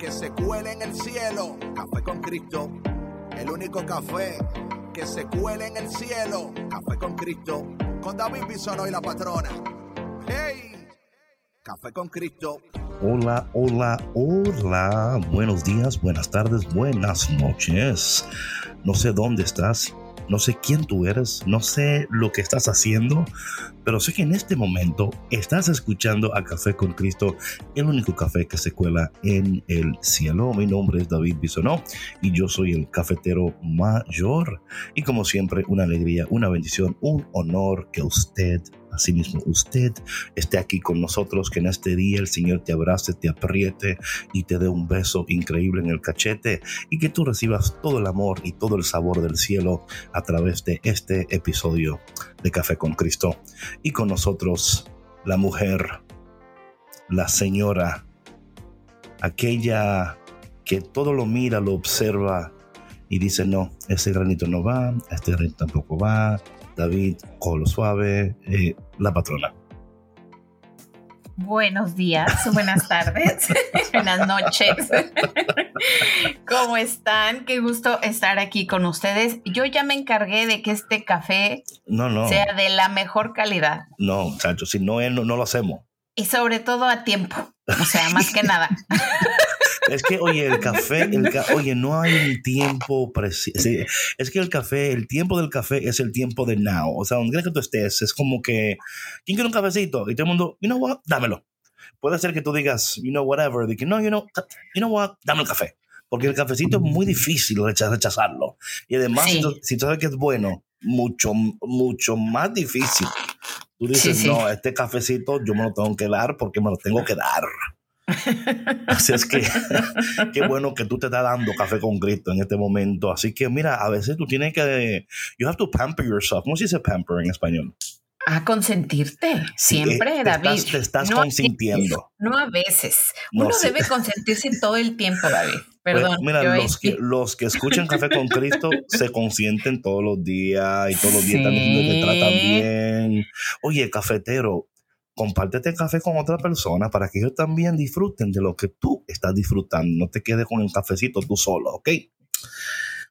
que se cuele en el cielo. Café con Cristo. El único café que se cuele en el cielo. Café con Cristo. Con David Bisonó y la patrona. ¡Hey! Café con Cristo. Hola, hola, hola. Buenos días, buenas tardes, buenas noches. No sé dónde estás, no sé quién tú eres, no sé lo que estás haciendo, pero sé que en este momento estás escuchando a Café con Cristo, el único café que se cuela en el cielo. Mi nombre es David Bisonó y yo soy el cafetero mayor. Y como siempre, una alegría, una bendición, un honor que usted Asimismo, usted esté aquí con nosotros, que en este día el Señor te abrace, te apriete y te dé un beso increíble en el cachete y que tú recibas todo el amor y todo el sabor del cielo a través de este episodio de Café con Cristo. Y con nosotros la mujer, la señora, aquella que todo lo mira, lo observa y dice, no, ese granito no va, este granito tampoco va, David, Colo Suave, eh, la patrona. Buenos días, buenas tardes, buenas noches. ¿Cómo están? Qué gusto estar aquí con ustedes. Yo ya me encargué de que este café no, no. sea de la mejor calidad. No, muchachos, si no, no, no lo hacemos. Y sobre todo a tiempo, o sea, más que nada. Es que, oye, el café, el oye, no hay un tiempo preciso. Es que el café, el tiempo del café es el tiempo de now. O sea, donde que tú estés, es como que, ¿quién quiere un cafecito? Y todo el mundo, you know what, dámelo. Puede ser que tú digas, you know, whatever, de que no, you know, you know what, dame el café. Porque el cafecito es muy difícil rechazarlo. Y además, si, tú, sabes que es bueno, mucho, mucho más difícil. Tú dices, no, este cafecito yo me lo tengo que dar porque me lo tengo que dar. Así es que qué bueno que tú te estás dando café con Cristo en este momento. Así que mira, a veces tú tienes que, you have to pamper yourself. ¿Cómo se dice pamper en español? A consentirte, siempre, David. te estás consintiendo. no a veces. Uno debe consentirse todo el tiempo, David. Pues, Perdón. mira, los que, los que escuchan Café con Cristo se consienten todos los días y todos los días están diciendo que te tratan bien. Oye, cafetero, compártete café con otra persona para que ellos también disfruten de lo que tú estás disfrutando. No te quedes con el cafecito tú solo, ¿ok?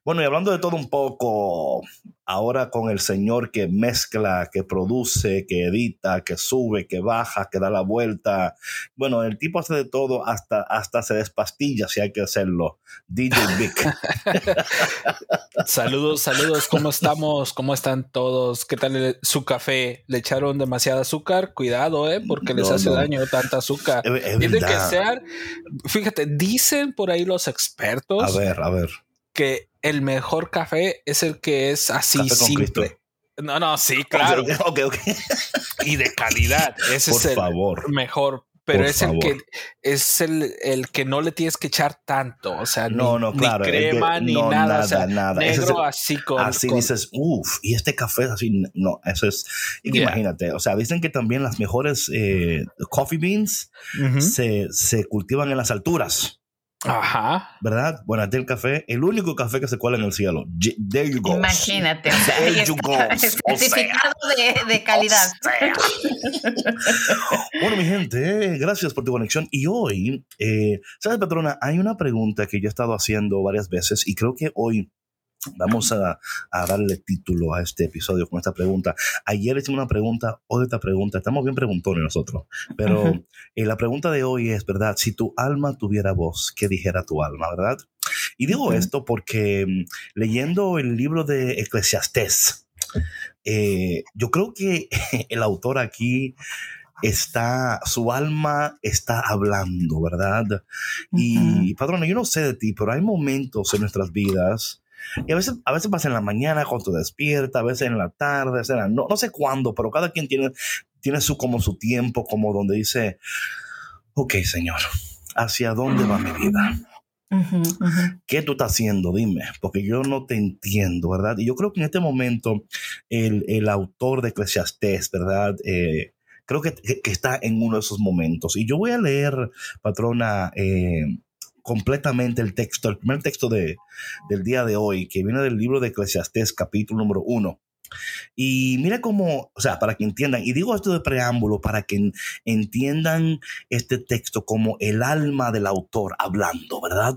Bueno, y hablando de todo un poco, ahora con el señor que mezcla, que produce, que edita, que sube, que baja, que da la vuelta. Bueno, el tipo hace de todo, hasta, hasta se despastilla si hay que hacerlo. DJ Vic. saludos, saludos, ¿cómo estamos? ¿Cómo están todos? ¿Qué tal su café? ¿Le echaron demasiado azúcar? Cuidado, ¿eh? Porque les hace daño tanta azúcar. Tiene que ser, fíjate, dicen por ahí los expertos. A ver, a ver que el mejor café es el que es así simple. No, no, sí, claro. Ok, ok. y de calidad. Ese es el favor. mejor. Pero es el que es el, el, que no le tienes que echar tanto. O sea, no, no, claro, ni crema, ni nada. Nada, nada. Negro así con. Así dices, uff, y este café es así. No, eso es. Imagínate. O sea, dicen que también las mejores eh, coffee beans se, se cultivan en las alturas. Ajá. ¿Verdad? Bueno, el café, el único café que se cuela en el cielo. There you go. Imagínate. There you go. Certificado de, de, calidad. bueno, mi gente, gracias por tu conexión. Y hoy, eh, ¿sabes, patrona? Hay una pregunta que yo he estado haciendo varias veces y creo que hoy Vamos a, darle título a este episodio con esta pregunta. Ayer hicimos una pregunta, hoy esta pregunta, estamos bien preguntones nosotros, pero eh, la pregunta de hoy es, ¿verdad? Si tu alma tuviera voz, ¿qué dijera tu alma, verdad? Y digo esto porque mm, leyendo el libro de Eclesiastés, eh, yo creo que el autor aquí está, su alma está hablando, ¿verdad? Y, padrón, yo no sé de ti, pero hay momentos en nuestras vidas y a veces, a veces pasa en la mañana cuando te despierta, a veces en la tarde, a veces no, no sé cuándo, pero cada quien tiene tiene su como su tiempo, como donde dice, ok, Señor, ¿hacia dónde va mi vida? ¿Qué tú estás haciendo? Dime, porque yo no te entiendo, ¿verdad? Y yo creo que en este momento el, autor de Eclesiastés, ¿verdad? Eh, creo que, está en uno de esos momentos. Y yo voy a leer, patrona, eh, completamente el texto, el primer texto de, del día de hoy, que viene del libro de Eclesiastés, capítulo número uno. Y mira cómo, o sea, para que entiendan, y digo esto de preámbulo, para que entiendan este texto como el alma del autor hablando, ¿verdad?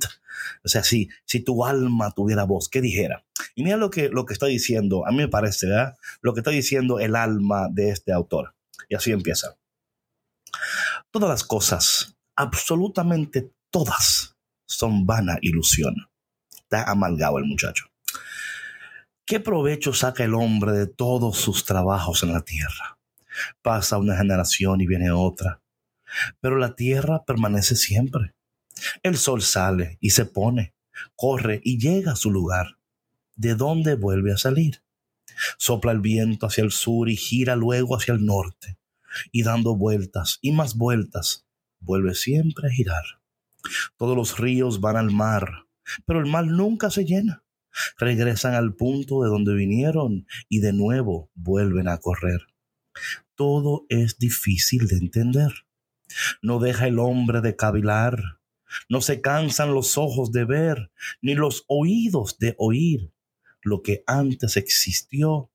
O sea, si, si tu alma tuviera voz, ¿qué dijera? Y mira lo que, lo que está diciendo, a mí me parece, ¿verdad? Lo que está diciendo el alma de este autor. Y así empieza. Todas las cosas, absolutamente todas, son vana ilusión. Está amalgado el muchacho. ¿Qué provecho saca el hombre de todos sus trabajos en la tierra? Pasa una generación y viene otra, pero la tierra permanece siempre. El sol sale y se pone, corre y llega a su lugar. ¿De dónde vuelve a salir? Sopla el viento hacia el sur y gira luego hacia el norte, y dando vueltas y más vueltas, vuelve siempre a girar. Todos los ríos van al mar, pero el mar nunca se llena regresan al punto de donde vinieron y de nuevo vuelven a correr. Todo es difícil de entender. No deja el hombre de cavilar, no se cansan los ojos de ver, ni los oídos de oír. Lo que antes existió,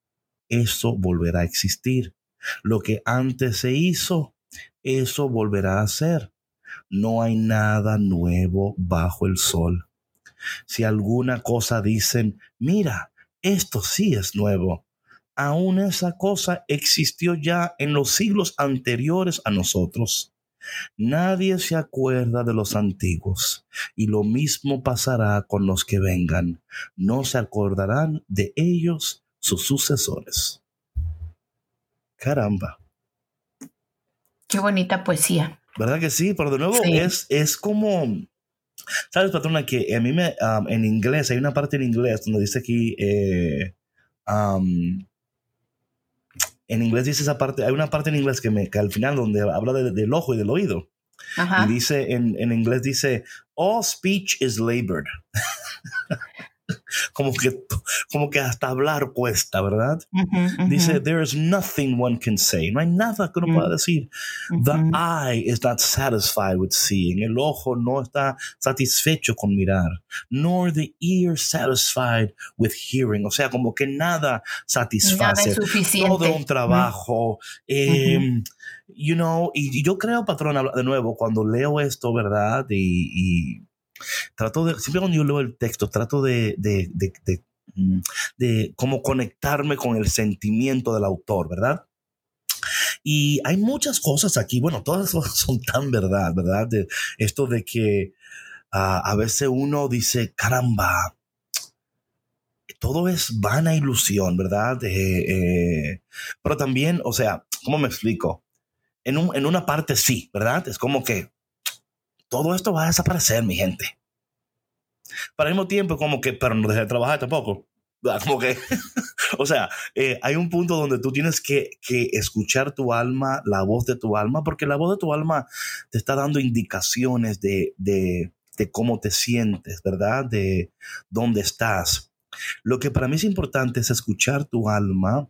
eso volverá a existir. Lo que antes se hizo, eso volverá a ser. No hay nada nuevo bajo el sol. Si alguna cosa dicen, mira, esto sí es nuevo, aún esa cosa existió ya en los siglos anteriores a nosotros. Nadie se acuerda de los antiguos, y lo mismo pasará con los que vengan. No se acordarán de ellos sus sucesores. Caramba. Qué bonita poesía. ¿Verdad que sí? Pero de nuevo es, es como Sabes, patrona, que a mí me, en inglés, hay una parte en inglés donde dice aquí, eh, en inglés dice esa parte, hay una parte en inglés que, me, que al final donde habla del ojo y del oído. Y dice, en, en inglés dice, all speech is labored. como que, como que hasta hablar cuesta, ¿verdad? Dice, there is nothing one can say. No hay nada que uno pueda mm. decir. The eye is not satisfied with seeing. El ojo no está satisfecho con mirar. Nor the ear satisfied with hearing. O sea, como que nada satisface. Todo un trabajo. Em, you know, y, yo creo, patrón, de nuevo, cuando leo esto, ¿verdad? y Trato de, siempre cuando yo leo el texto, trato de, de, de, mm, de, cómo conectarme con el sentimiento del autor, ¿verdad? Y hay muchas cosas aquí, bueno, todas son tan verdad, ¿verdad? De esto de que ah, a veces uno dice, caramba, todo es vana ilusión, ¿verdad? Eh, eh, pero también, o sea, ¿cómo me explico? En, un, en una parte sí, ¿verdad? Es como que todo esto va a desaparecer, mi gente. Pero al mismo tiempo, como que, pero no deje de trabajar tampoco. Ah, como que, o sea, eh, hay un punto donde tú tienes que, que, escuchar tu alma, la voz de tu alma, porque la voz de tu alma te está dando indicaciones de, de, de cómo te sientes, ¿verdad? De dónde estás. Lo que para mí es importante es escuchar tu alma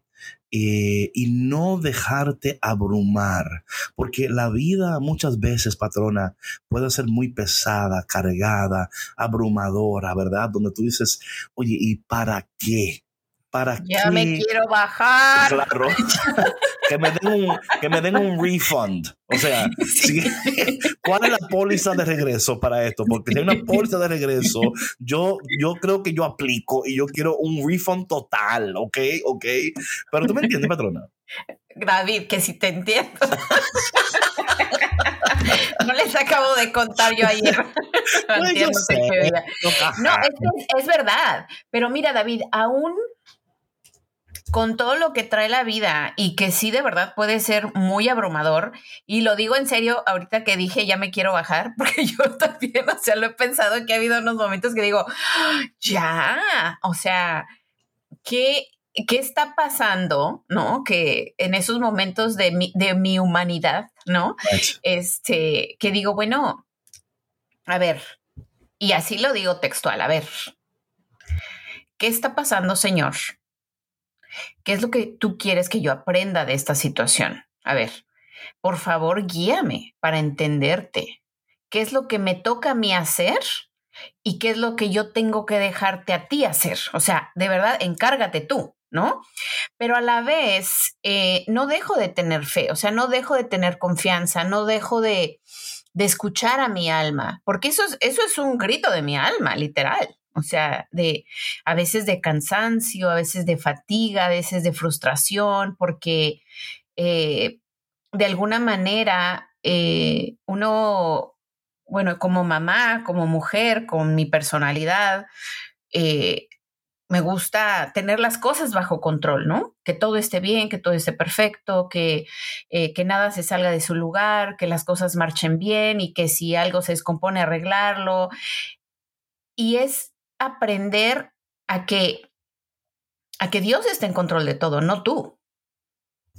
eh, y no dejarte abrumar, porque la vida muchas veces, patrona, puede ser muy pesada, cargada, abrumadora, ¿verdad? Donde tú dices, oye, ¿y para qué? ¿Para ya me quiero bajar. Claro. que, me den un, que me den un refund. O sea, ¿cuál es la póliza de regreso para esto? Porque si hay una póliza de regreso, yo, yo creo que yo aplico y yo quiero un refund total, ¿ok? ¿Ok? Pero tú me entiendes, patrona. David, que si te entiendo. no les acabo de contar yo ayer. no, es, es, verdad. Pero mira, David, aún con todo lo que trae la vida y que sí de verdad puede ser muy abrumador. Y lo digo en serio, ahorita que dije ya me quiero bajar, porque yo también, o sea, lo he pensado que ha habido unos momentos que digo, ya, o sea, qué ¿qué está pasando? ¿No? Que en esos momentos de mi, de mi humanidad, ¿no? Este, que digo, bueno, a ver, y así lo digo textual, a ver, ¿qué está pasando, Señor? ¿Qué es lo que tú quieres que yo aprenda de esta situación? A ver, por favor, guíame para entenderte. ¿Qué es lo que me toca a mí hacer? ¿Y qué es lo que yo tengo que dejarte a ti hacer? O sea, de verdad, encárgate tú, ¿no? Pero a la vez, eh, no dejo de tener fe, o sea, no dejo de tener confianza, no dejo de, de escuchar a mi alma, porque eso es, eso es un grito de mi alma, literal. O sea, de a veces de cansancio, a veces de fatiga, a veces de frustración, porque eh, de alguna manera eh, uno, bueno, como mamá, como mujer, con mi personalidad, eh, me gusta tener las cosas bajo control, ¿no? Que todo esté bien, que todo esté perfecto, que, que nada se salga de su lugar, que las cosas marchen bien y que si algo se descompone, arreglarlo. Y es aprender a que, a que Dios esté en control de todo, no tú.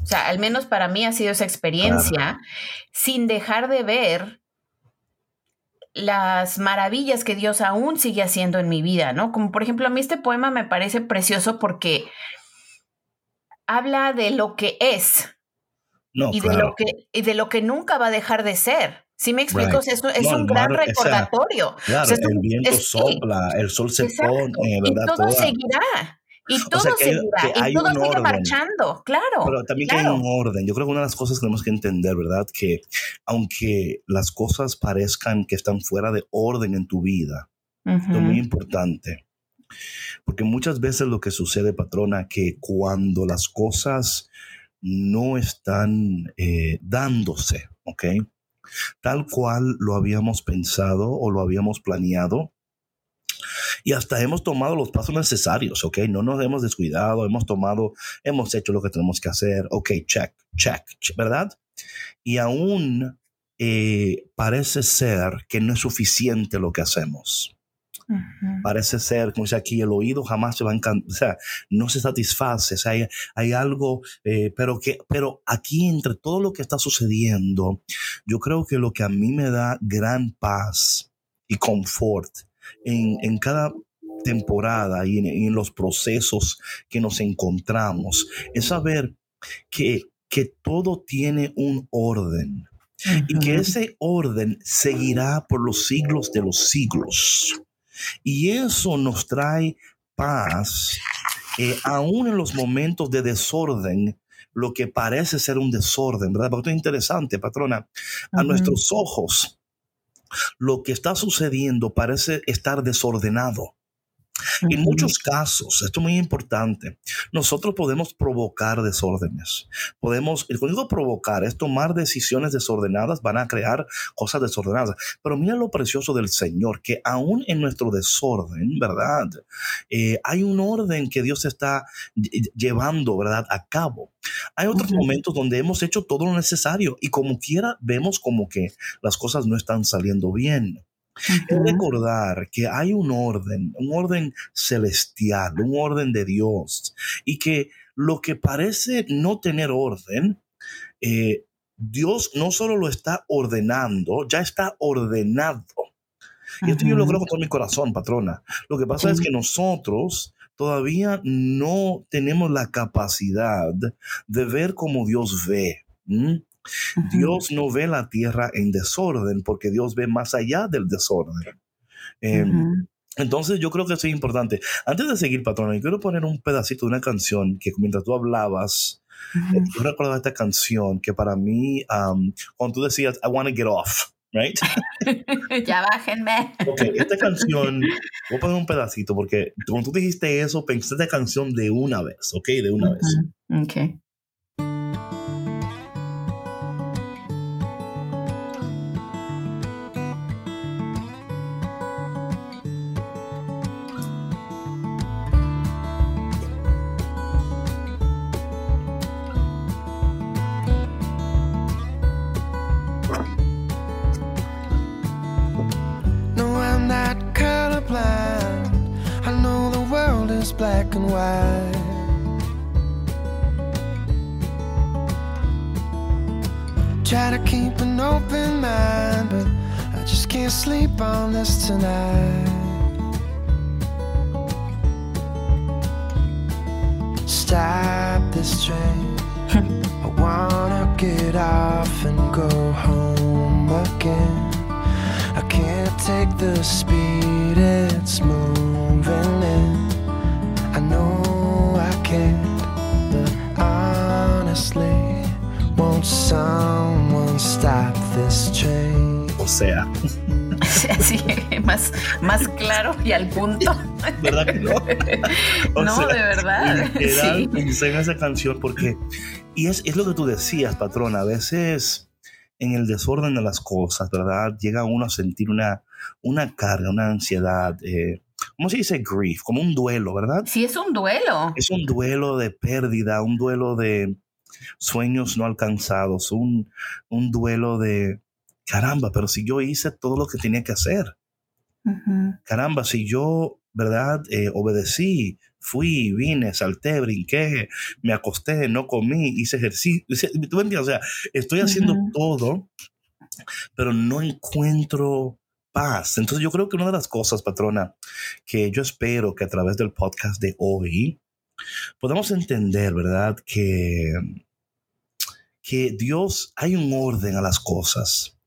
O sea, al menos para mí ha sido esa experiencia, sin dejar de ver las maravillas que Dios aún sigue haciendo en mi vida, ¿no? Como por ejemplo, a mí este poema me parece precioso porque habla de lo que es y, de lo que, y de lo que nunca va a dejar de ser. ¿Sí me explico? eso es un gran recordatorio. claro, el viento sopla, el sol se pone, Y todo seguirá. Y todo seguirá, y todo sigue marchando, claro. Pero también hay un orden. Yo creo que una de las cosas que tenemos que entender, ¿verdad? Que aunque las cosas parezcan que están fuera de orden en tu vida, es muy importante. Porque muchas veces lo que sucede, patrona, que cuando las cosas no están eh, dándose, ¿ok? Tal cual lo habíamos pensado o lo habíamos planeado. Y hasta hemos tomado los pasos necesarios, ¿ok? No nos hemos descuidado, hemos tomado, hemos hecho lo que tenemos que hacer, ok, check, check, ¿verdad? Y aún eh, parece ser que no es suficiente lo que hacemos. Parece ser, como dice aquí, el oído jamás se va a encantar, o sea, no se satisface, o sea, hay, hay algo, eh, pero, que, pero aquí entre todo lo que está sucediendo, yo creo que lo que a mí me da gran paz y confort en, en cada temporada y en, los procesos que nos encontramos es saber que, que todo tiene un orden. Y que ese orden seguirá por los siglos de los siglos. Y eso nos trae paz, eh, aún en los momentos de desorden, lo que parece ser un desorden, ¿verdad? Porque esto es interesante, patrona. A nuestros ojos, lo que está sucediendo parece estar desordenado. En muchos casos, esto es muy importante, nosotros podemos provocar desórdenes. Podemos, el código provocar es tomar decisiones desordenadas, van a crear cosas desordenadas. Pero mira lo precioso del Señor, que aún en nuestro desorden, ¿verdad? Eh, hay un orden que Dios está llevando, ¿verdad? A cabo. Hay otros momentos donde hemos hecho todo lo necesario y como quiera vemos como que las cosas no están saliendo bien. Es recordar que hay un orden, un orden celestial, un orden de Dios, y que lo que parece no tener orden, eh, Dios no solo lo está ordenando, ya está ordenado. Y esto yo lo creo con todo mi corazón, patrona. Lo que pasa es que nosotros todavía no tenemos la capacidad de ver como Dios ve. Dios no ve la tierra en desorden porque Dios ve más allá del desorden. Em, entonces yo creo que eso es importante. Antes de seguir, patrona, yo quiero poner un pedacito de una canción que mientras tú hablabas, eh, yo recuerdo esta canción que para mí, cuando tú decías, I want to get off, right? ya bájenme. Ok, esta canción, voy a poner un pedacito porque cuando tú dijiste eso, pensé esta canción de una vez, ok, de una vez. Ok. The speed it's moving in. I know I can't, but honestly, won't someone stop this train? O sea. Así, más, más claro y al punto. ¿Verdad que no? no, de verdad. sí. en esa canción porque, y es, es lo que tú decías, patrona, a veces en el desorden de las cosas, ¿verdad? Llega uno a sentir una, una carga, una ansiedad, eh, ¿cómo se dice grief? Como un duelo, ¿verdad? Sí, es un duelo. Es un duelo de pérdida, un duelo de sueños no alcanzados, un, un duelo de, caramba, pero si yo hice todo lo que tenía que hacer. Caramba, si yo, ¿verdad? Eh, obedecí, fui, vine, salté, brinqué, me acosté, no comí, hice ejercicio. ¿Tú entiendes? O sea, estoy haciendo todo, pero no encuentro paz. Entonces yo creo que una de las cosas, patrona, que yo espero que a través del podcast de hoy podamos entender, ¿verdad? Que, que Dios, hay un orden a las cosas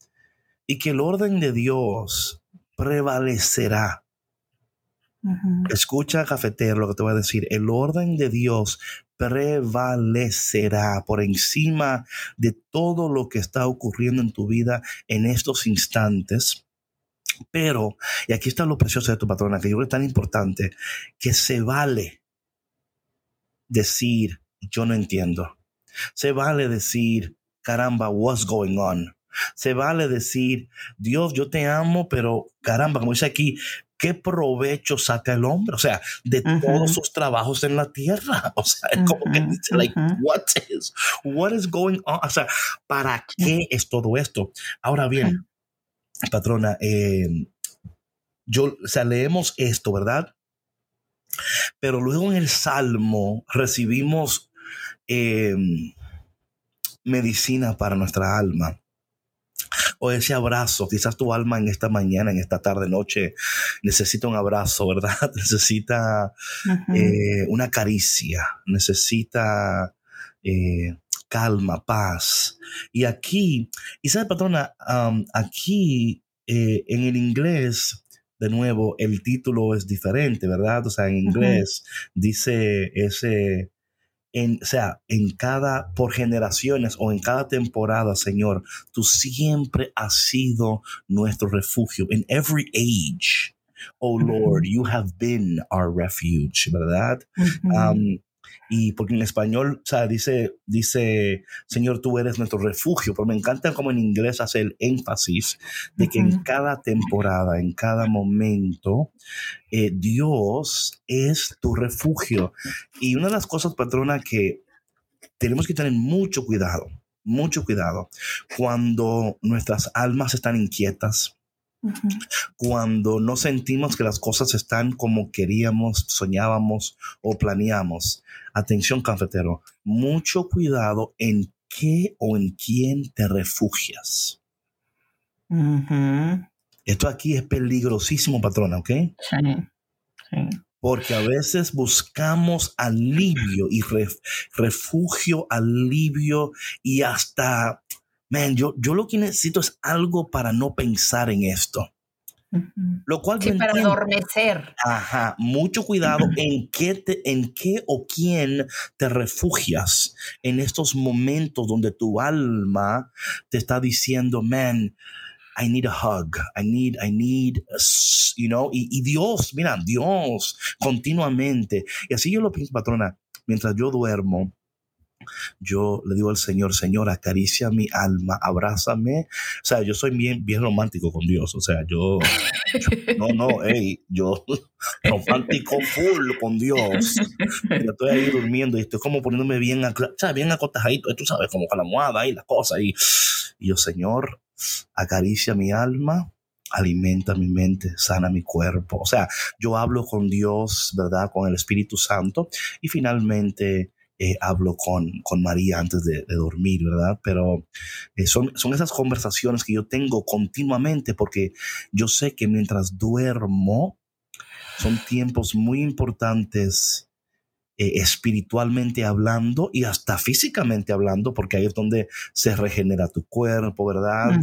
y que el orden de Dios prevalecerá. Escucha, cafetero, lo que te voy a decir. El orden de Dios prevalecerá por encima de todo lo que está ocurriendo en tu vida en estos instantes. Pero, y aquí está lo precioso de tu patrona, que yo creo que es tan importante, que se vale decir, yo no entiendo. Se vale decir, caramba, what's going on? Se vale decir, Dios, yo te amo, pero caramba, como dice aquí, ¿qué provecho saca el hombre? O sea, de todos sus trabajos en la tierra. O sea, es como que dice, like, what is, what is going on? O sea, ¿para qué es todo esto? Ahora bien, patrona, eh, yo, o sea, leemos esto, ¿verdad? Pero luego en el Salmo recibimos eh, medicina para nuestra alma o ese abrazo. Quizás tu alma en esta mañana, en esta tarde, noche, necesita un abrazo, ¿verdad? Necesita eh, una caricia, necesita eh, calma, paz. Y aquí, y sabes, patrona, aquí eh, en el inglés, de nuevo, el título es diferente, ¿verdad? O sea, en inglés dice ese en, o sea, en cada, por generaciones o en cada temporada, Señor, tú siempre has sido nuestro refugio. In every age, oh Lord, you have been our refuge, ¿verdad? Y porque en español, o sea, dice, dice, Señor, tú eres nuestro refugio, pero me encanta como en inglés hace el énfasis de que en cada temporada, en cada momento, eh, Dios es tu refugio. Y una de las cosas, patrona, que tenemos que tener mucho cuidado, mucho cuidado, cuando nuestras almas están inquietas, cuando no sentimos que las cosas están como queríamos, soñábamos o planeamos. Atención, cafetero, mucho cuidado en qué o en quién te refugias. Esto aquí es peligrosísimo, patrona, ¿ok? Sí. Porque a veces buscamos alivio y refugio, alivio y hasta man, yo, yo lo que necesito es algo para no pensar en esto. Lo cual sí, para adormecer. Ajá, mucho cuidado en qué, te, en qué o quién te refugias en estos momentos donde tu alma te está diciendo, man, I need a hug, I need, I need, you know, y, y Dios, mira, Dios, continuamente. Y así yo lo pienso, patrona, mientras yo duermo, yo le digo al Señor, Señor, acaricia mi alma, abrázame. O sea, yo soy bien, bien romántico con Dios. O sea, yo, no, no, hey, yo romántico full con Dios. Yo estoy ahí durmiendo y estoy como poniéndome bien, o sea, bien acotadito, tú sabes, como con la almohada y la cosa. Y, y yo, Señor, acaricia mi alma, alimenta mi mente, sana mi cuerpo. O sea, yo hablo con Dios, ¿verdad? Con el Espíritu Santo y finalmente eh, hablo con, con María antes de, dormir, ¿verdad? Pero eh, son, son esas conversaciones que yo tengo continuamente porque yo sé que mientras duermo son tiempos muy importantes eh, espiritualmente hablando y hasta físicamente hablando, porque ahí es donde se regenera tu cuerpo, ¿verdad?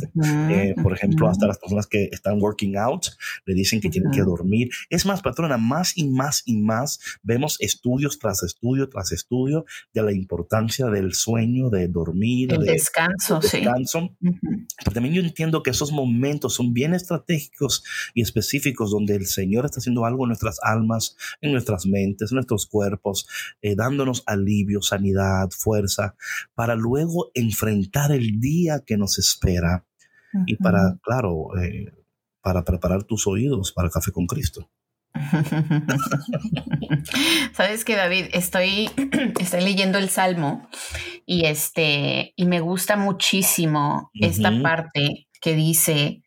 Eh, por ejemplo, hasta las personas que están working out le dicen que tienen que dormir. Es más, patrona, más y más y más vemos estudios tras estudio tras estudio de la importancia del sueño, de dormir, el descanso, descanso. Pero también yo entiendo que esos momentos son bien estratégicos y específicos donde el Señor está haciendo algo en nuestras almas, en nuestras mentes, en nuestros cuerpos eh, dándonos alivio, sanidad, fuerza, para luego enfrentar el día que nos espera y para, claro, eh, para preparar tus oídos para el café con Cristo. Sabes que David, estoy, estoy leyendo el Salmo y este y me gusta muchísimo esta parte que dice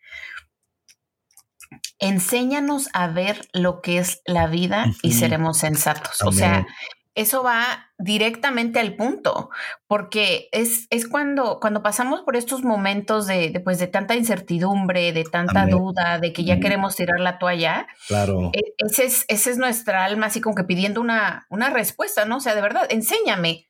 enséñanos a ver lo que es la vida y seremos sensatos. O sea, eso va directamente al punto, porque es, es cuando, cuando pasamos por estos momentos de, pues, de tanta incertidumbre, de tanta duda, de que ya queremos tirar la toalla. Claro. E, ese es, ese es nuestra alma así como que pidiendo una, una respuesta, ¿no? O sea, de verdad, enséñame.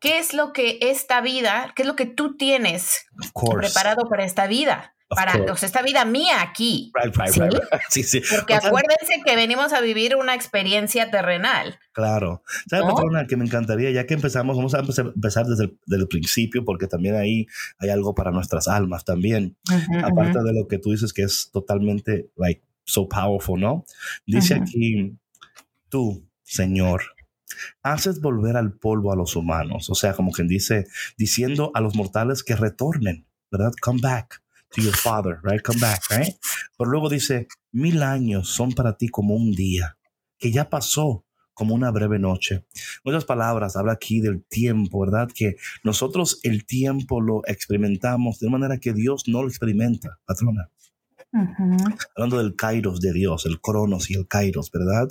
¿Qué es lo que esta vida, qué es lo que tú tienes preparado para esta vida? Para esta vida mía aquí. ¿sí? sí, Porque acuérdense que venimos a vivir una experiencia terrenal. Claro. ¿Sabes, patrona, que me encantaría, ya que empezamos, vamos a empezar desde el principio, porque también ahí hay algo para nuestras almas también. Aparte de lo que tú dices que es totalmente, like, so powerful, ¿no? Dice aquí, tú, Señor, haces volver al polvo a los humanos. O sea, como quien dice, diciendo a los mortales que retornen, ¿verdad? Come back to your father, right? Come back, right? Pero luego dice, mil años son para ti como un día, que ya pasó como una breve noche. En otras palabras, habla aquí del tiempo, ¿verdad? Que nosotros el tiempo lo experimentamos de manera que Dios no lo experimenta, patrona. Hablando del kairos de Dios, el cronos y el kairos, ¿verdad?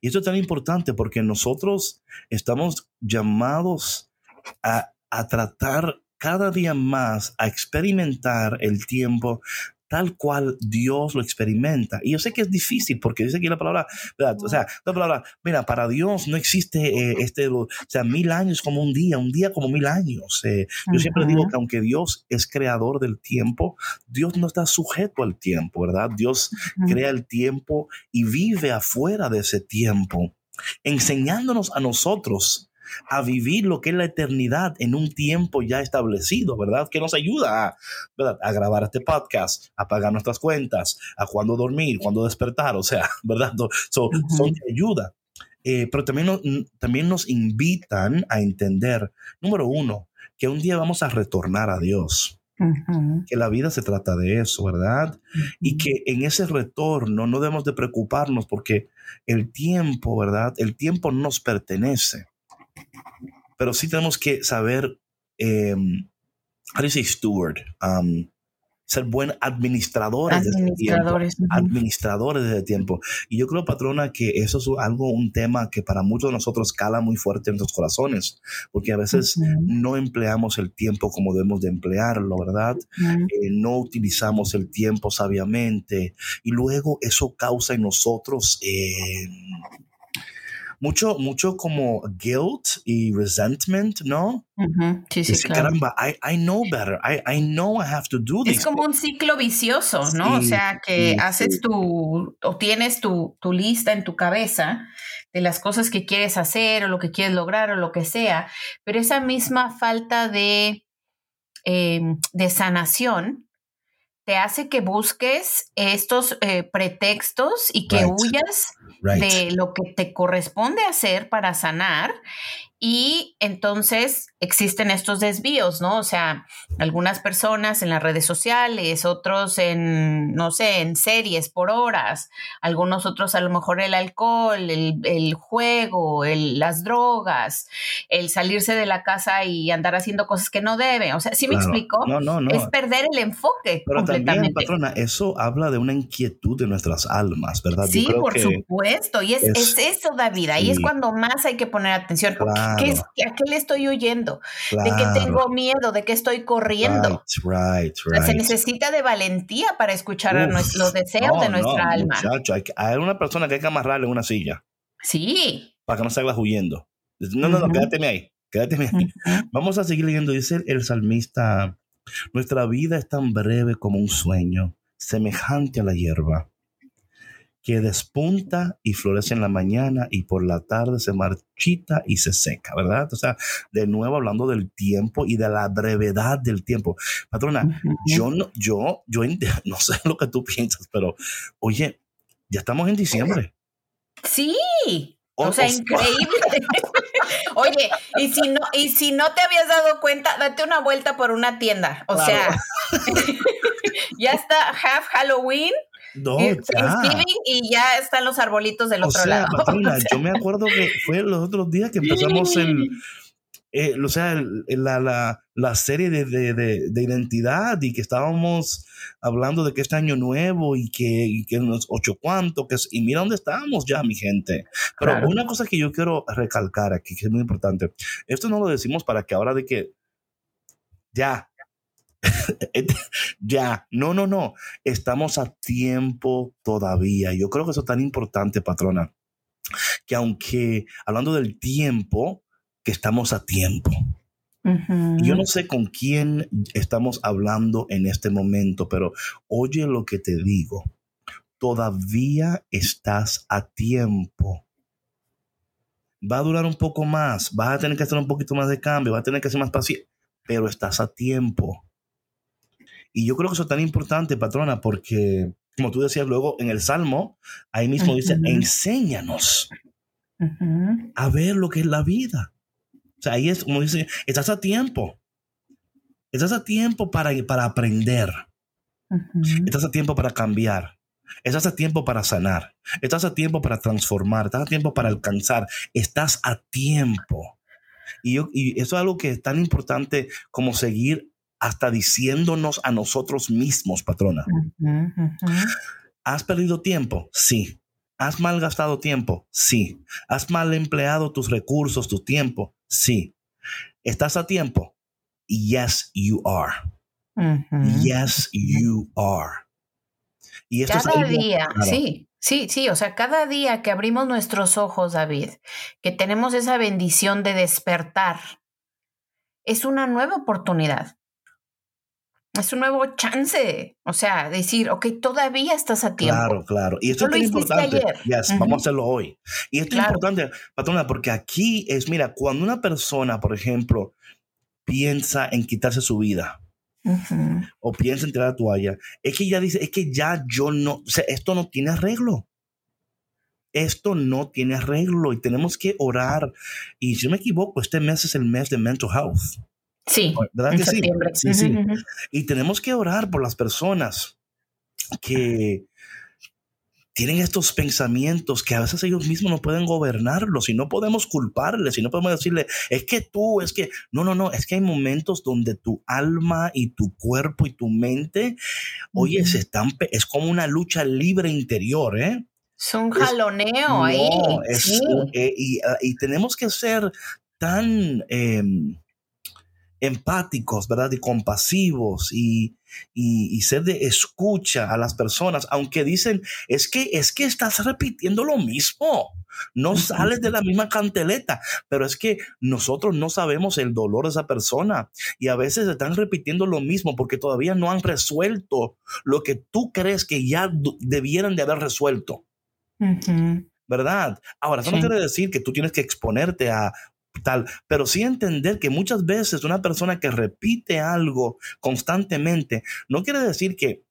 Y esto es tan importante porque nosotros estamos llamados a, a tratar cada día más a experimentar el tiempo tal cual Dios lo experimenta. Y yo sé que es difícil porque dice aquí la palabra, ¿verdad? O sea, la palabra, mira, para Dios no existe eh, este, o sea, mil años como un día, un día como mil años. Eh. Yo siempre digo que aunque Dios es creador del tiempo, Dios no está sujeto al tiempo, ¿verdad? Dios crea el tiempo y vive afuera de ese tiempo, enseñándonos a nosotros a vivir lo que es la eternidad en un tiempo ya establecido, ¿verdad? Que nos ayuda a, ¿verdad? a grabar este podcast, a pagar nuestras cuentas, a cuándo dormir, cuándo despertar, o sea, ¿verdad? son de ayuda. Eh, pero también, también nos invitan a entender, número uno, que un día vamos a retornar a Dios. Que la vida se trata de eso, ¿verdad? Y que en ese retorno no debemos de preocuparnos porque el tiempo, ¿verdad? El tiempo nos pertenece pero sí tenemos que saber, eh, how do steward? Um, ser buen administradores, administradores de tiempo. Administradores de tiempo. Y yo creo, patrona, que eso es algo, un tema que para muchos de nosotros cala muy fuerte en nuestros corazones, porque a veces no empleamos el tiempo como debemos de emplearlo, ¿verdad? Eh, no utilizamos el tiempo sabiamente y luego eso causa en nosotros... Eh, mucho, mucho como guilt y resentment, ¿no? Sí, sí, claro. Caramba, I, know better. I, know I have to do this. Es como un ciclo vicioso, ¿no? o sea, que haces tu, o tienes tu, tu lista en tu cabeza de las cosas que quieres hacer o lo que quieres lograr o lo que sea, pero esa misma falta de, em, de sanación te hace que busques estos eh, pretextos y que huyas de lo que te corresponde hacer para sanar y entonces existen estos desvíos, ¿no? O sea, algunas personas en las redes sociales, otros en, no sé, en series por horas, algunos otros a lo mejor el alcohol, el, juego, las drogas, el salirse de la casa y andar haciendo cosas que no deben. O sea, ¿sí me explico? No, no, no. Es perder el enfoque Pero también, patrona, eso habla de una inquietud de nuestras almas, ¿verdad? Sí, por supuesto. Y es, es, eso, David. Ahí es cuando más hay que poner atención. ¿Qué es, ¿A qué le estoy huyendo? ¿De qué tengo miedo? ¿De qué estoy corriendo? Right, right, Se necesita de valentía para escuchar a los deseos de nuestra alma. Muchacho, hay, hay, una persona que hay que amarrarle en una silla. Sí. Para que no salga huyendo. No, no, no, quédate ahí. Quédate ahí. Vamos a seguir leyendo. Dice el salmista, nuestra vida es tan breve como un sueño, semejante a la hierba que despunta y florece en la mañana y por la tarde se marchita y se seca, ¿verdad? O sea, de nuevo hablando del tiempo y de la brevedad del tiempo. Patrona, yo no, yo, yo no sé lo que tú piensas, pero oye, ya estamos en diciembre. Sí. O, sea, increíble. Oye, y si no, y si no te habías dado cuenta, date una vuelta por una tienda. O sea, ya está half Halloween no, ya. y ya están los arbolitos del otro lado. yo me acuerdo que fue los otros días que empezamos el, eh, o sea, la, la, la, serie de, de, de, identidad y que estábamos hablando de que este año nuevo y que, y que los ocho cuantos, que y mira dónde estamos ya, mi gente. Pero una cosa que yo quiero recalcar aquí, que es muy importante, esto no lo decimos para que ahora de que ya, ya, no, no, no, estamos a tiempo todavía. Yo creo que eso es tan importante, patrona, que aunque hablando del tiempo, que estamos a tiempo. Yo no sé con quién estamos hablando en este momento, pero oye lo que te digo. Todavía estás a tiempo. Va a durar un poco más, vas a tener que hacer un poquito más de cambio, vas a tener que ser más paciente, pero estás a tiempo. Y yo creo que eso es tan importante, patrona, porque, como tú decías luego en el Salmo, ahí mismo dice, enséñanos a ver lo que es la vida. O sea, ahí es como dice, estás a tiempo. Estás a tiempo para, para aprender. Estás a tiempo para cambiar. Estás a tiempo para sanar. Estás a tiempo para transformar. Estás a tiempo para alcanzar. Estás a tiempo. Y, yo, y eso es algo que es tan importante como seguir hasta diciéndonos a nosotros mismos, patrona. ¿Has perdido tiempo? Sí. ¿Has malgastado tiempo? Sí. ¿Has mal empleado tus recursos, tu tiempo? Sí. ¿Estás a tiempo? Yes, you are. Yes, you are. Y esto cada día, sí, sí, sí, o sea, cada día que abrimos nuestros ojos, David, que tenemos esa bendición de despertar, es una nueva oportunidad es un nuevo chance. O sea, decir, ok, todavía estás a tiempo. Claro, claro. Y esto es importante. Vamos a hacerlo hoy. Y esto es importante, patrona, porque aquí es, mira, cuando una persona, por ejemplo, piensa en quitarse su vida. O piensa en tirar la toalla, es que ya dice, es que ya yo no, o sea, esto no tiene arreglo esto no tiene arreglo y tenemos que orar. Y si no me equivoco, este mes es el mes de mental health. Sí, ¿verdad que sí? Sí, sí. Y tenemos que orar por las personas que tienen estos pensamientos que a veces ellos mismos no pueden gobernarlos y no podemos culparles y no podemos decirle, es que tú, es que, no, no, no, es que hay momentos donde tu alma y tu cuerpo y tu mente, oye, se están, es como una lucha libre interior, ¿eh? Es un jaloneo ahí. Eh, ah, y, tenemos que ser tan... Em, empáticos, ¿verdad? Y compasivos y, y, ser de escucha a las personas, aunque dicen, es que, es que estás repitiendo lo mismo, no sales de la misma canteleta, pero es que nosotros no sabemos el dolor de esa persona y a veces están repitiendo lo mismo porque todavía no han resuelto lo que tú crees que ya debieran de haber resuelto. ¿verdad? Ahora, eso no quiere decir que tú tienes que exponerte a tal, pero sí entender que muchas veces una persona que repite algo constantemente no quiere decir que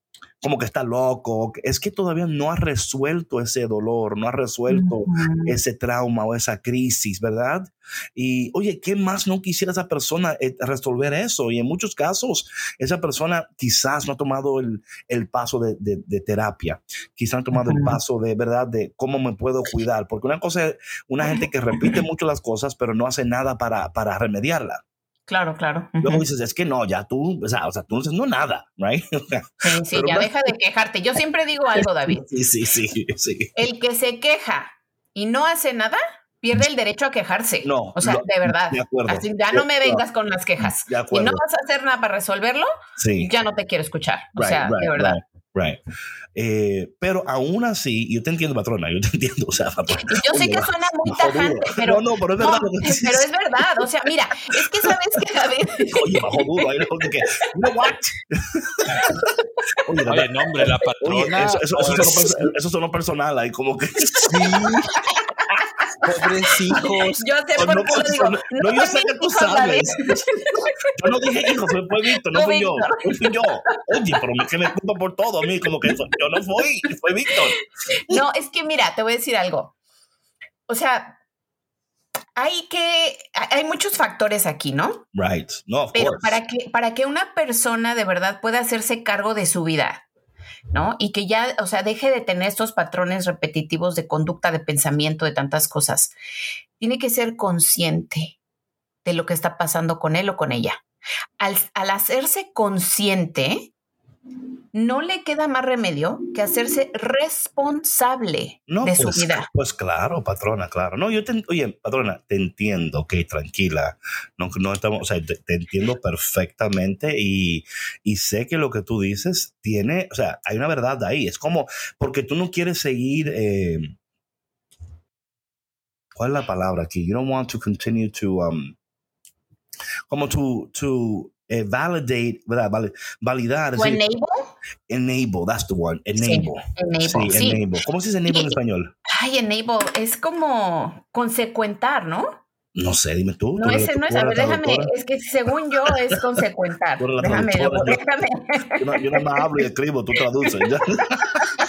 como que está loco, es que todavía no ha resuelto ese dolor, no ha resuelto ese trauma o esa crisis, ¿verdad? Y oye, ¿qué más no quisiera esa persona eh, resolver eso? Y en muchos casos, esa persona quizás no ha tomado el, paso de, terapia, quizás ha tomado el paso de, ¿verdad?, de cómo me puedo cuidar, porque una cosa es una gente que repite mucho las cosas, pero no hace nada para, para remediarla. Claro, claro. Luego dices, es que no, ya tú, o sea, o sea tú no dices no nada, right? sí, sí, ya deja de quejarte. Yo siempre digo algo, David. Sí, sí, sí, sí. El que se queja y no hace nada, pierde el derecho a quejarse. No. O sea, de verdad. De acuerdo. Así, ya no me vengas con las quejas. De Y acuerdo. no vas a hacer nada para resolverlo, Sí. ya no te quiero escuchar. O Right, sea, right, de verdad. Right. Eh, pero aún así, yo te entiendo, patrona, yo te entiendo. O sea, patrona. Yo sé Oye, que suena muy tajante, pero. No, no, pero es verdad no, lo pero es verdad. O sea, mira, es que sabes que David. Oye, bajó duro. Ahí pongo que, know what? Oye, la Oye, no, hombre, la Oye, patrona. eso, eso, eso, pues, sonó, eso sonó personal ahí, como que. Pobres hijos. Yo sé por no, qué lo digo. no, No, no, yo sé que tú sabes. Yo no dije hijo, fue, Víctor, no fui yo. No fui yo. Oye, pero me, que me culpa por todo a mí, como que eso- yo no fui, fue Víctor. No, es que mira, te voy a decir algo. O sea, hay que. Hay muchos factores aquí, ¿no? Right. No, of Pero course. para que, para que una persona de verdad pueda hacerse cargo de su vida, ¿no? Y que ya, o sea, deje de tener estos patrones repetitivos de conducta, de pensamiento, de tantas cosas, tiene que ser consciente de lo que está pasando con él o con ella. Al, al hacerse consciente, no le queda más remedio que hacerse responsable No, de pues, su vida. Pues claro, patrona, claro. No, yo te, oye, patrona, te entiendo, ok, tranquila. No, no estamos, o sea, te, te entiendo perfectamente y, y sé que lo que tú dices tiene, o sea, hay una verdad ahí. Es como, porque tú no quieres seguir, eh, ¿cuál es la palabra aquí? You don't want to continue to, um, como to, to eh, validate, ¿verdad? Vali- validar. ¿O enable? enable, that's the word, Sí, enable. enable, Sí, sí. enable. ¿Cómo se dice enable en Y- español? Ay, enable es como consecuentar, ¿no? No sé, dime tú. No, tú ese no es. A ver, déjame. Es que según yo es consecuentar. Déjame, traductora, yo- déjame. Yo no, yo no más hablo y escribo, tú traduces.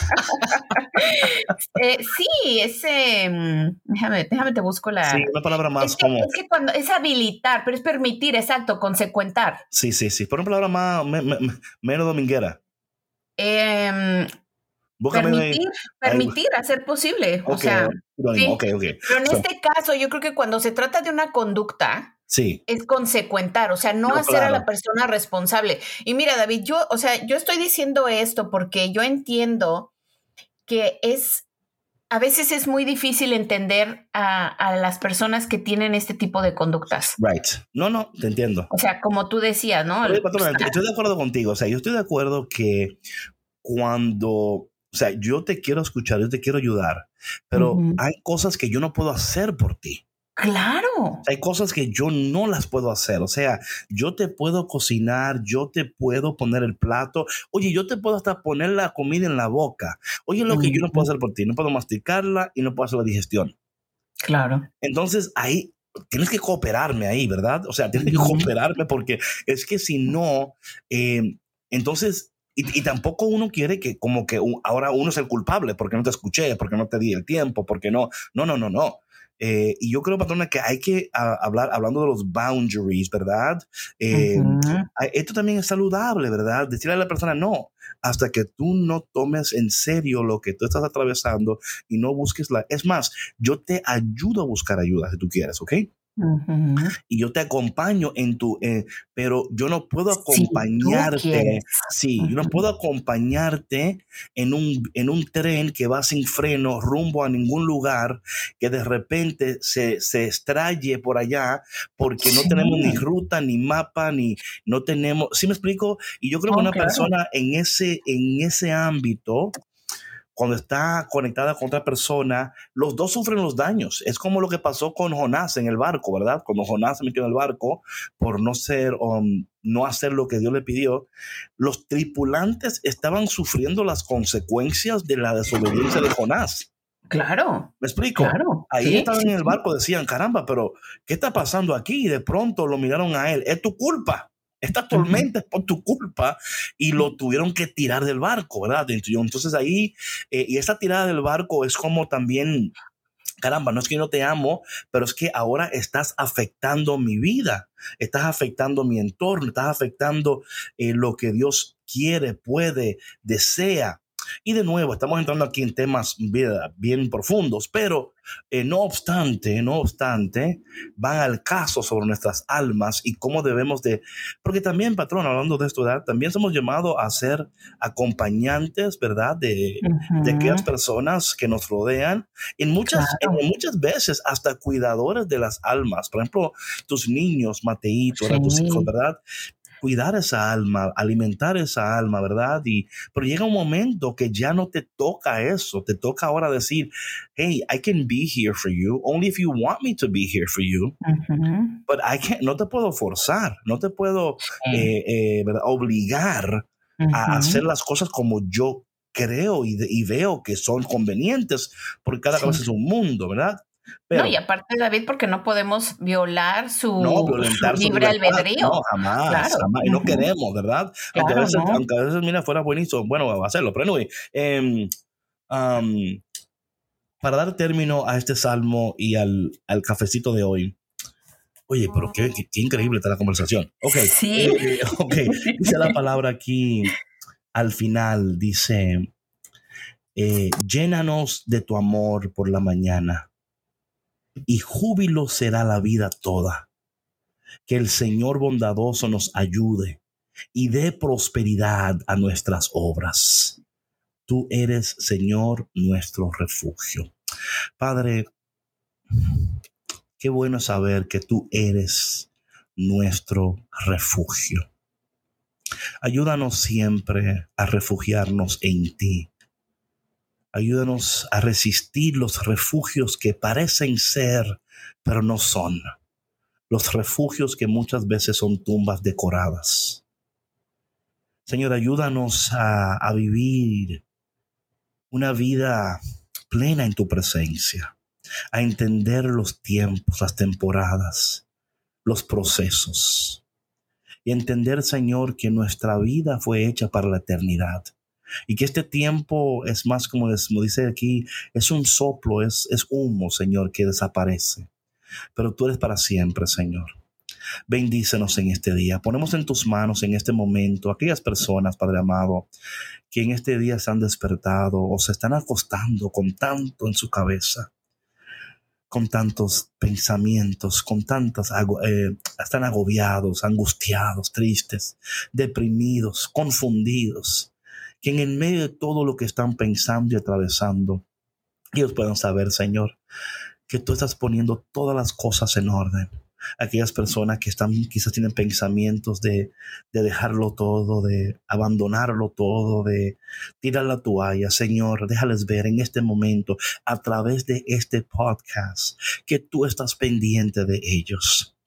Eh, sí, ese. mm, Déjame, déjame te busco la. Sí, una palabra más es, que, como. es que cuando es habilitar, pero es permitir, exacto, consecuentar. Sí, sí, sí. Por una palabra más, me- me- me- menos dominguera. Ahí. permitir, permitir, hacer posible. O sea, sí. ok, ok. pero en So- este caso, yo creo que cuando se trata de una conducta, Sí, es consecuentar, o sea, no, No, hacer a la persona responsable. Y mira, David, yo, o sea, yo estoy diciendo esto porque yo entiendo que es, a veces es muy difícil entender a, a las personas que tienen este tipo de conductas. right. No, no, te entiendo. O sea, como tú decías, ¿no? Oye, estoy de acuerdo contigo. O sea, yo estoy de acuerdo que cuando, o sea, yo te quiero escuchar, yo te quiero ayudar, pero hay cosas que yo no puedo hacer por ti. Claro. Hay cosas que yo no las puedo hacer. O sea, yo te puedo cocinar, yo te puedo poner el plato. Oye, yo te puedo hasta poner la comida en la boca. Oye, lo que yo no puedo hacer por ti, no puedo masticarla y no puedo hacer la digestión. Claro. Entonces, ahí tienes que cooperarme ahí, ¿verdad? O sea, tienes que cooperarme porque es que si no, eh, entonces, y, y tampoco uno quiere que como que un- ahora uno es el culpable porque no te escuché, porque no te di el tiempo, porque no, no, no, no, no. Eh, y yo creo, patrona, que hay que ah, hablar, hablando de los boundaries, ¿verdad? Eh. Ah, Esto también es saludable, ¿verdad? Decirle a la persona no, hasta que tú no tomes en serio lo que tú estás atravesando y no busques la... Es más, yo te ayudo a buscar ayuda si tú quieres, ¿ok? Y yo te acompaño en tu... eh, pero yo no puedo acompañarte. Sí, yo no puedo acompañarte en un, en un tren que va sin freno rumbo a ningún lugar, que de repente se, se extraye por allá porque no tenemos ni ruta, ni mapa, ni no tenemos, ¿sí me explico? Y yo creo que una persona en ese, en ese ámbito, cuando está conectada con otra persona, los dos sufren los daños. Es como lo que pasó con Jonás en el barco, ¿verdad? Cuando Jonás se metió en el barco por no ser, um, no hacer lo que Dios le pidió, los tripulantes estaban sufriendo las consecuencias de la desobediencia de Jonás. Claro. ¿Me explico? Claro. Ahí Sí, estaban sí, en el barco, decían, caramba, pero ¿qué está pasando aquí? Y de pronto lo miraron a él, es tu culpa. Esta tormenta es por tu culpa y lo tuvieron que tirar del barco, ¿verdad? Entonces ahí, eh, y esa tirada del barco es como también, caramba, no es que yo no te amo, pero es que ahora estás afectando mi vida, estás afectando mi entorno, estás afectando eh, lo que Dios quiere, puede, desea. Y de nuevo, estamos entrando aquí en temas bien, bien profundos, pero eh, no obstante, no obstante, van al caso sobre nuestras almas y cómo debemos de, porque también, patrón, hablando de esto, ¿verdad? también somos llamados a ser acompañantes, ¿verdad? De, de aquellas personas que nos rodean, en muchas, en muchas veces hasta cuidadores de las almas, por ejemplo, tus niños, Mateito, tus hijos, ¿verdad? Cuidar esa alma, alimentar esa alma, ¿verdad? Y, pero llega un momento que ya no te toca eso, te toca ahora decir, hey, I can be here for you, only if you want me to be here for you, but I can't, no te puedo forzar, no te puedo eh, eh, obligar a hacer las cosas como yo creo y, veo que son convenientes, porque cada vez es un mundo, ¿verdad? No, y aparte, David, porque no podemos violar su, libre albedrío. No, jamás, jamás. Y no queremos, ¿verdad? aunque, a veces, aunque, a veces, mira, fuera buenísimo, bueno, va a hacerlo. Pero anyway, eh, para dar término a este salmo y al, al cafecito de hoy, Oye, pero qué, qué, increíble está la conversación. Ok, sí. Eh, ok, dice la palabra aquí al final, dice, eh, llénanos de tu amor por la mañana y júbilo será la vida toda. Que el Señor bondadoso nos ayude y dé prosperidad a nuestras obras. Tú eres, Señor, nuestro refugio. Padre, qué bueno saber que tú eres nuestro refugio. Ayúdanos siempre a refugiarnos en ti Ayúdanos a resistir los refugios que parecen ser, pero no son. Los refugios que muchas veces son tumbas decoradas. Señor, ayúdanos a, vivir una vida plena en tu presencia, a entender los tiempos, las temporadas, los procesos. Y entender, Señor, que nuestra vida fue hecha para la eternidad y que este tiempo es más como, dice aquí, es un soplo, es, es humo, Señor, que desaparece. Pero tú eres para siempre, Señor. Bendícenos en este día. Ponemos en tus manos en este momento aquellas personas, Padre amado, que en este día se han despertado o se están acostando con tanto en su cabeza, con tantos pensamientos, con tantas, eh, están agobiados, angustiados, tristes, deprimidos, confundidos que en medio de todo lo que están pensando y atravesando, ellos puedan saber, Señor, que tú estás poniendo todas las cosas en orden. Aquellas personas que están, quizás tienen pensamientos de, de dejarlo todo, de abandonarlo todo, de tirar la toalla. Señor, déjales ver en este momento, a través de este podcast, que tú estás pendiente de ellos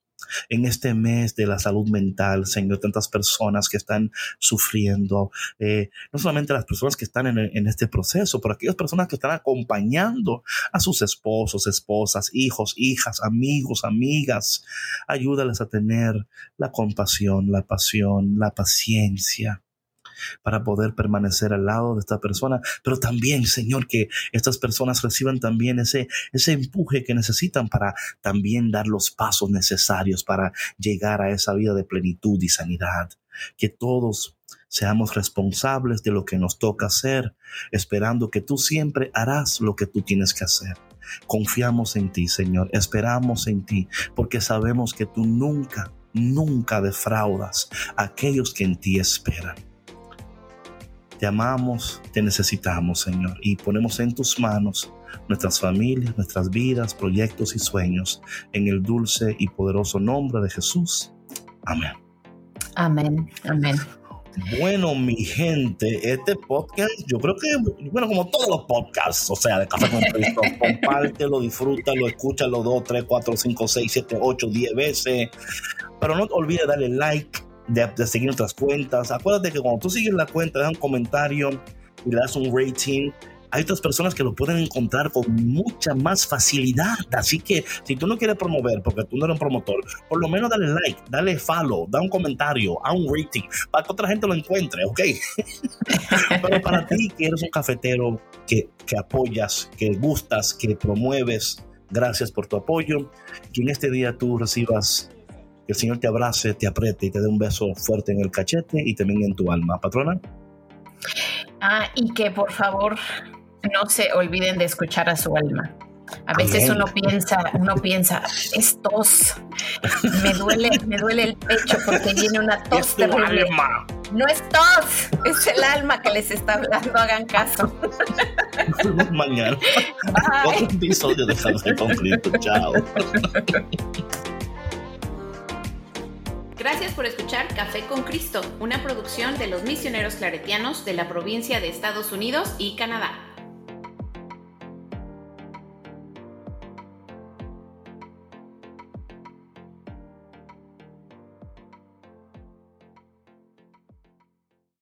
en este mes de la salud mental, Señor, tantas personas que están sufriendo, eh, no solamente las personas que están en, en, este proceso, pero aquellas personas que están acompañando a sus esposos, esposas, hijos, hijas, amigos, amigas. Ayúdales a tener la compasión, la pasión, la paciencia para poder permanecer al lado de esta persona, pero también, Señor, que estas personas reciban también ese, ese empuje que necesitan para también dar los pasos necesarios para llegar a esa vida de plenitud y sanidad. Que todos seamos responsables de lo que nos toca hacer, esperando que tú siempre harás lo que tú tienes que hacer. Confiamos en ti, Señor, esperamos en ti, porque sabemos que tú nunca, nunca defraudas a aquellos que en ti esperan. Te amamos, te necesitamos, Señor, y ponemos en tus manos nuestras familias, nuestras vidas, proyectos y sueños, en el dulce y poderoso nombre de Jesús. Amén. Amén, amén. Bueno, mi gente, este podcast, yo creo que, bueno, como todos los podcasts, o sea, de Café con Cristo, compártelo, disfrútalo, escúchalo dos, tres, cuatro, cinco, seis, siete, ocho, diez veces. Pero no te olvides darle like, de, seguir nuestras cuentas. Acuérdate que cuando tú sigues la cuenta, das un comentario y le das un rating. Hay otras personas que lo pueden encontrar con mucha más facilidad. Así que si tú no quieres promover, porque tú no eres un promotor, por lo menos dale like, dale follow, da un comentario, a un rating, para que otra gente lo encuentre, ¿ok? Pero para ti que eres un cafetero que, que apoyas, que gustas, que promueves, gracias por tu apoyo. Que en este día tú recibas que el Señor te abrace, te apriete y te dé un beso fuerte en el cachete y también en tu alma. Patrona. Ah, y que por favor no se olviden de escuchar a su alma. A veces uno piensa, uno piensa, es tos. Me duele, me duele el pecho porque viene una tos terrible. No es tos, es el alma que les está hablando, hagan caso. Mañana. Otro episodio de Café con Cristo. Chao. Gracias por escuchar Café con Cristo, una producción de los misioneros claretianos de la provincia de Estados Unidos y Canadá.